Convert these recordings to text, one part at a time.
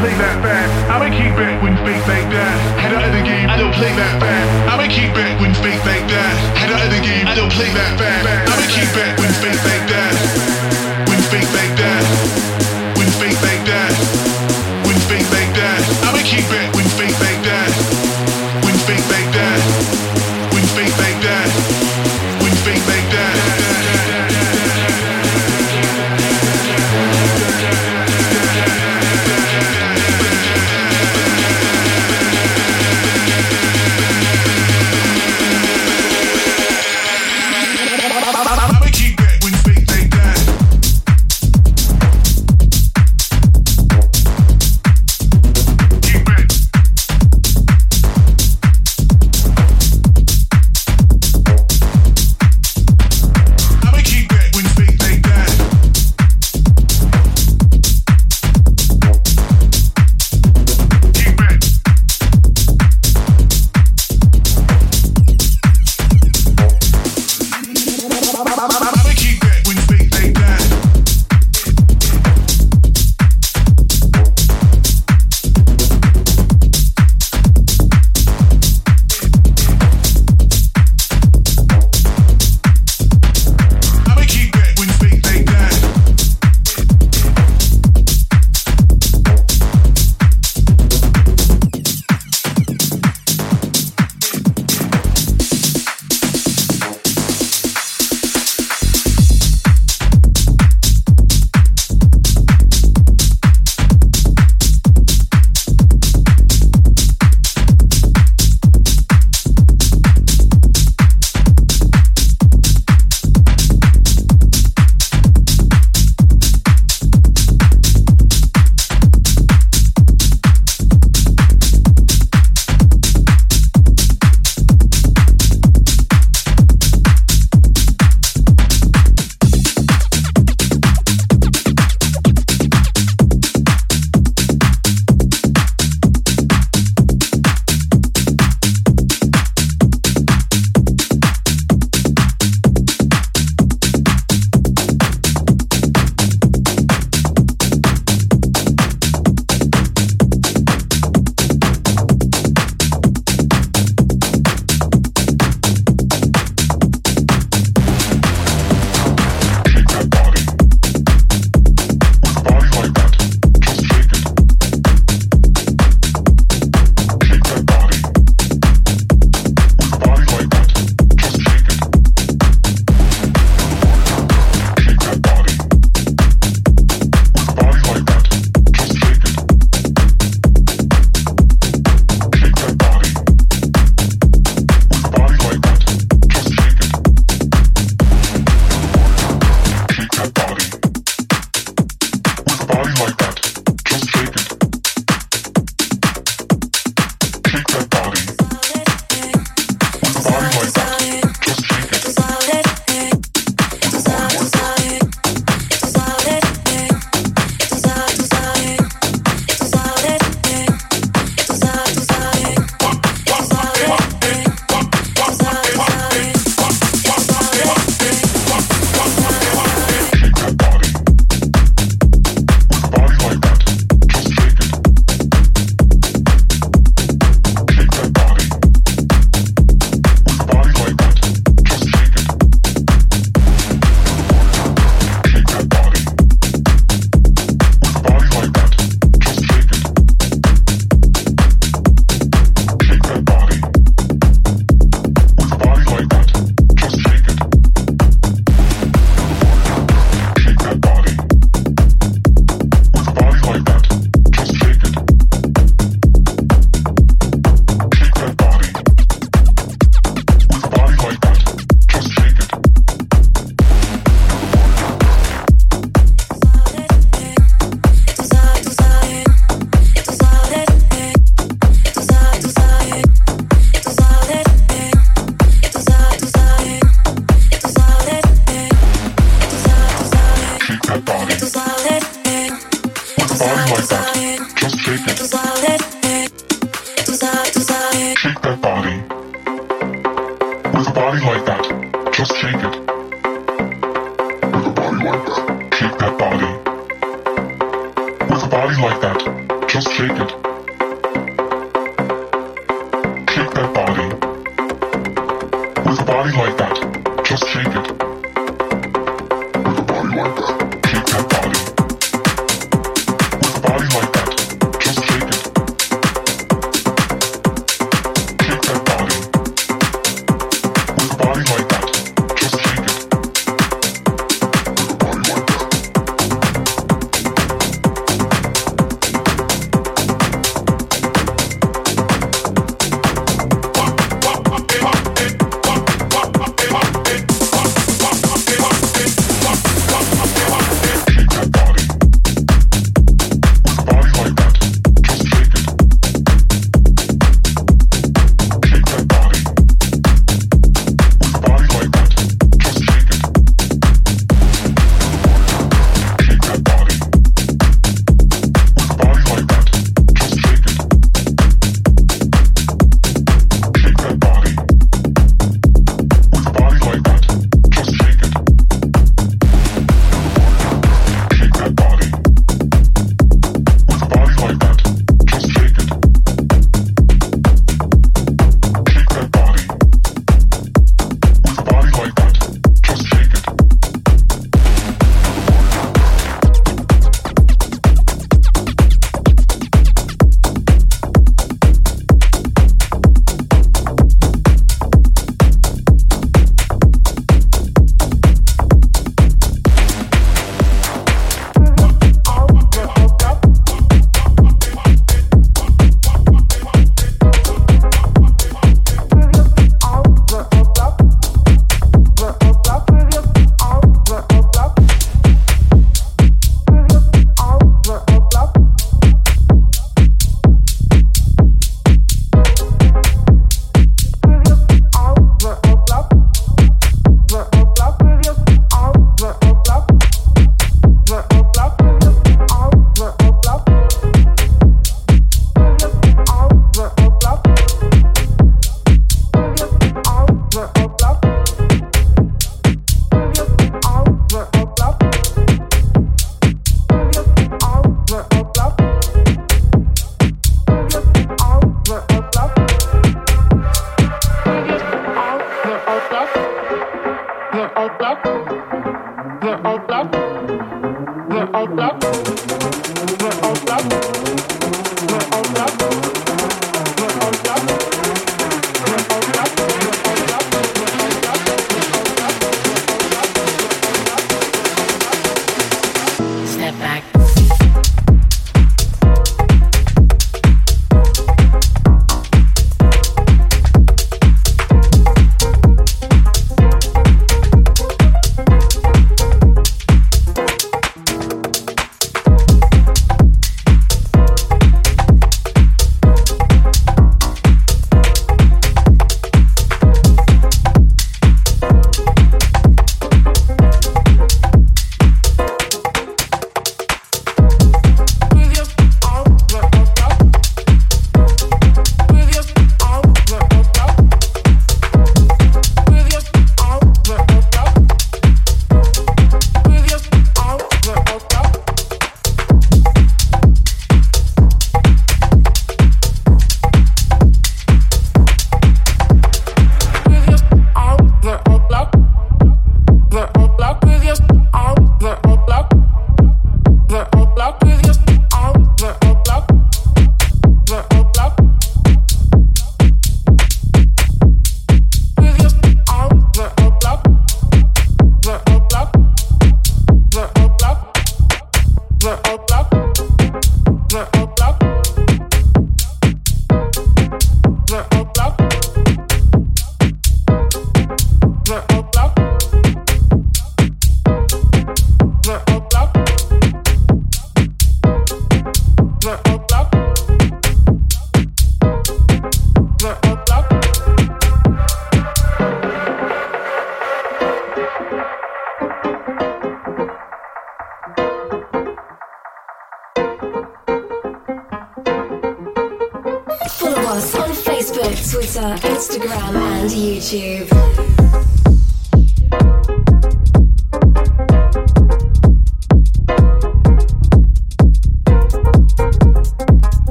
play that back. I'ma keep back when fake like that. Head out of the game, I don't play that back. I'ma keep back when fake like that. Head out of the game, I don't play that back. I'ma keep back when fake like that.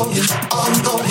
going, I'm going.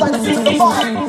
Minimal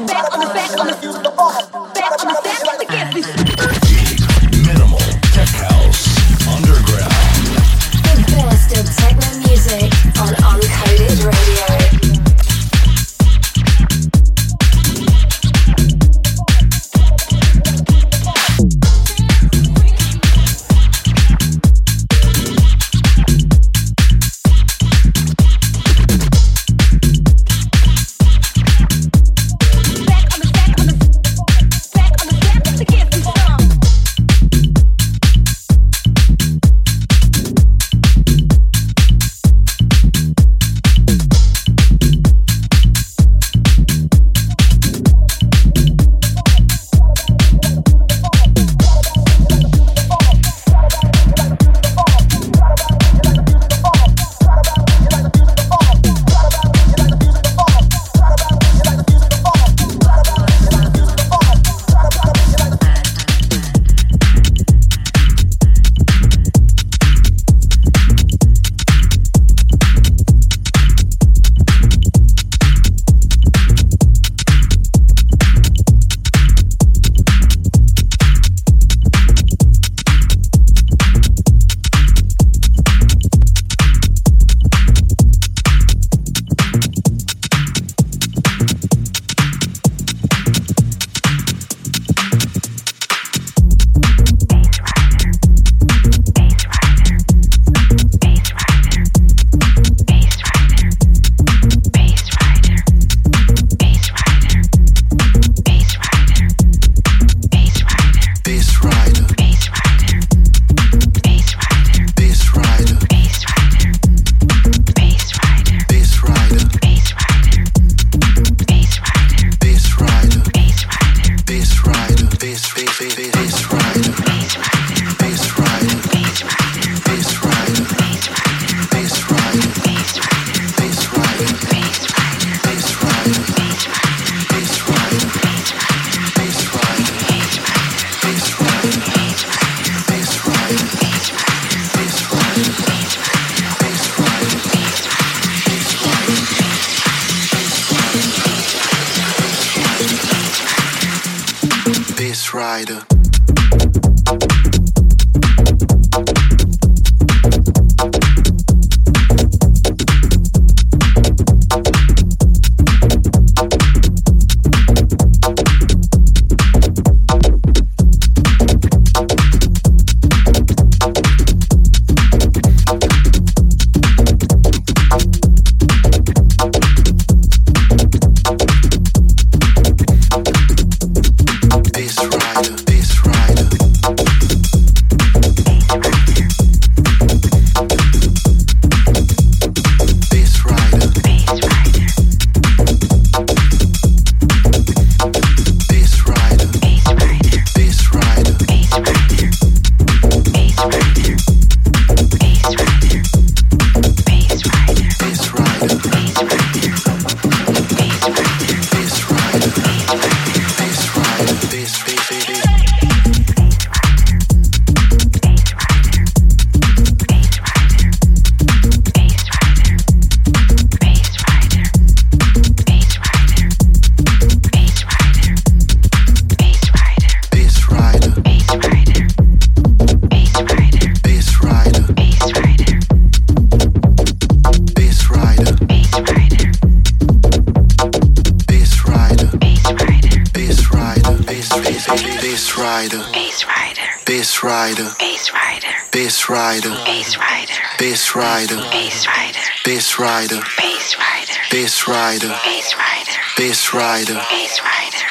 rider. Bass rider. Bass rider. Bass rider. Bass rider. Bass rider. Bass rider. Bass rider. Bass rider. Bass rider. Bass rider. Bass rider.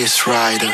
this Rider.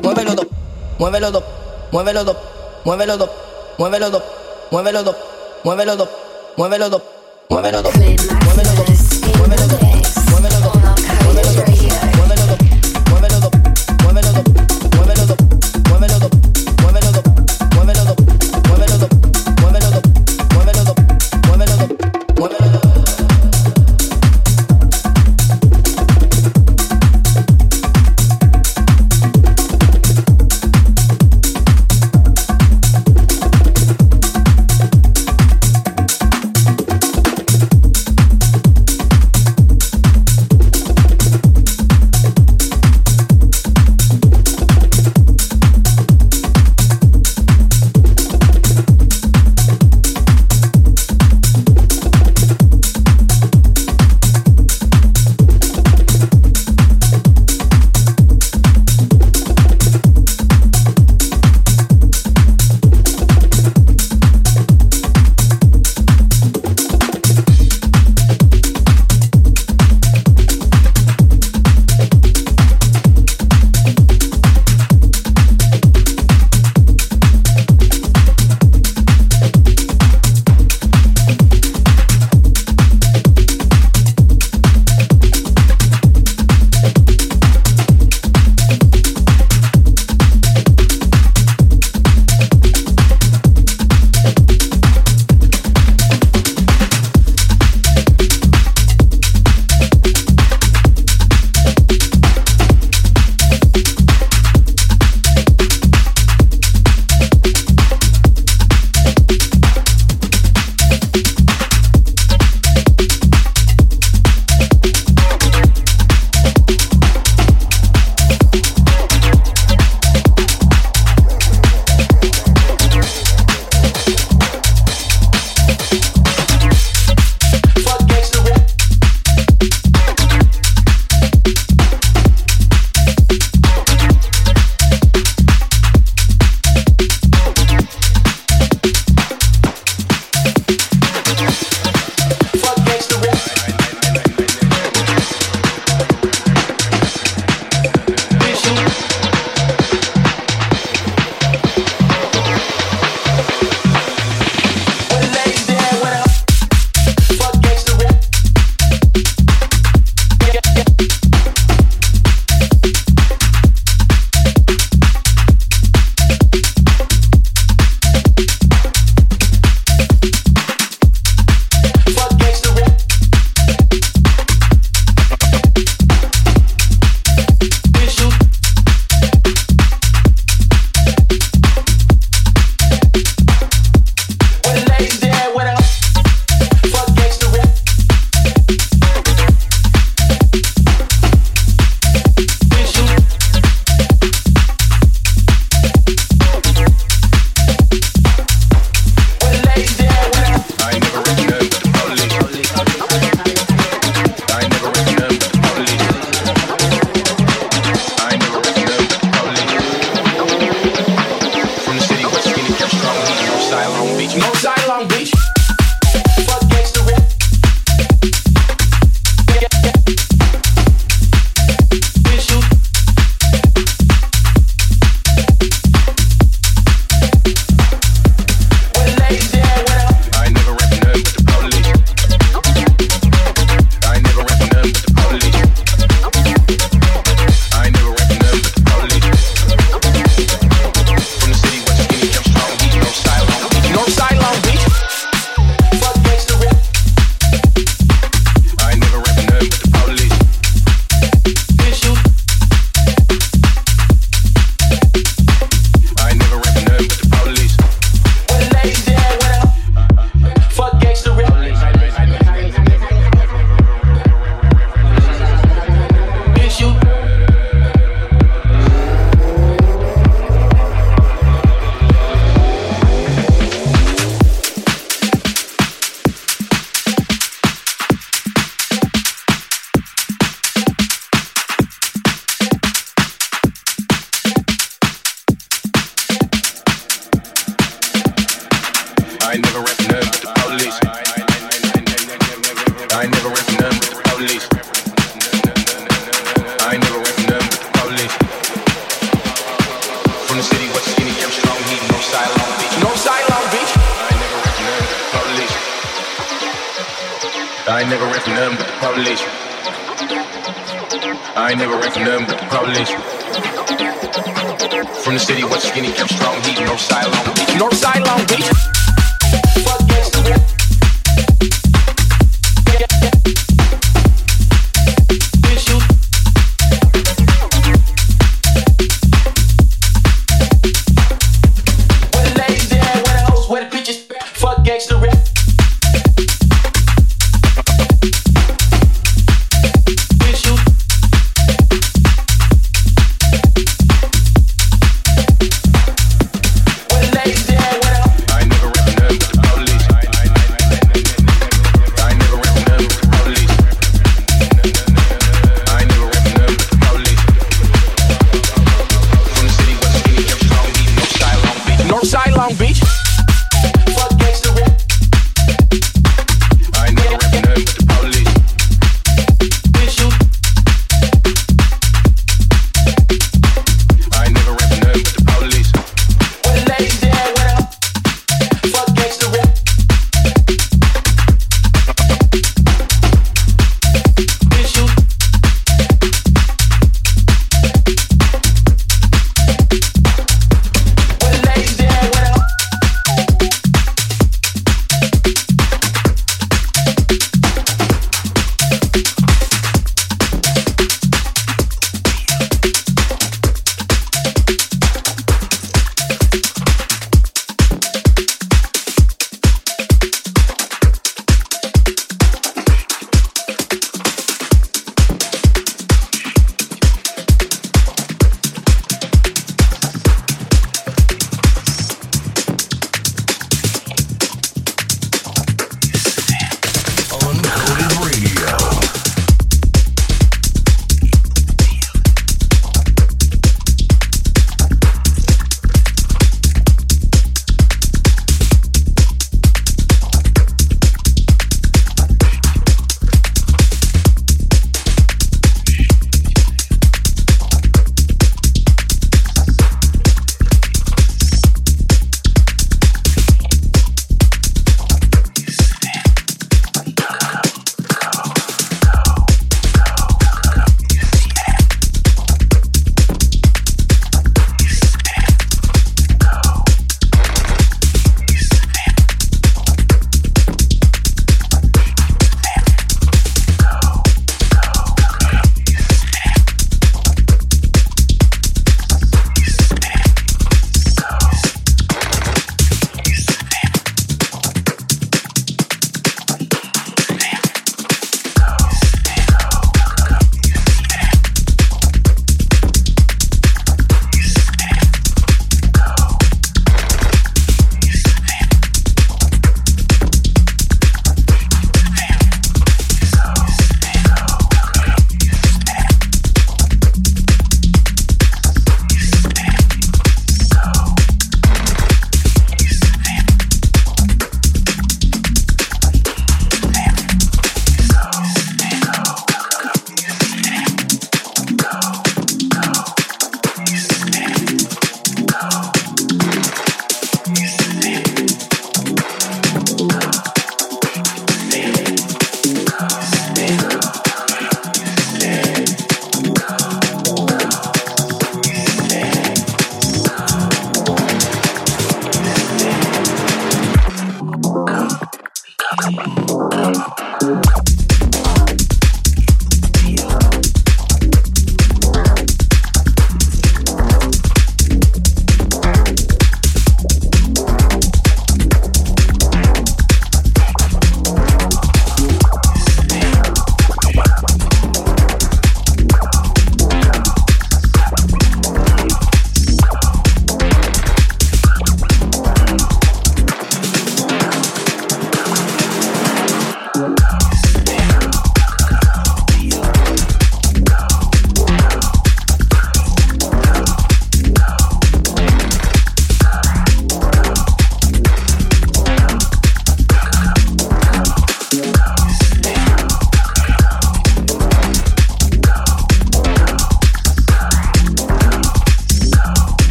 mueve los dos, mueve los dos, mueve los dos, mueve los dos, mueve los dos, mueve los dos, mueve los dos, mueve los dos, mueve los dos, mueve dos.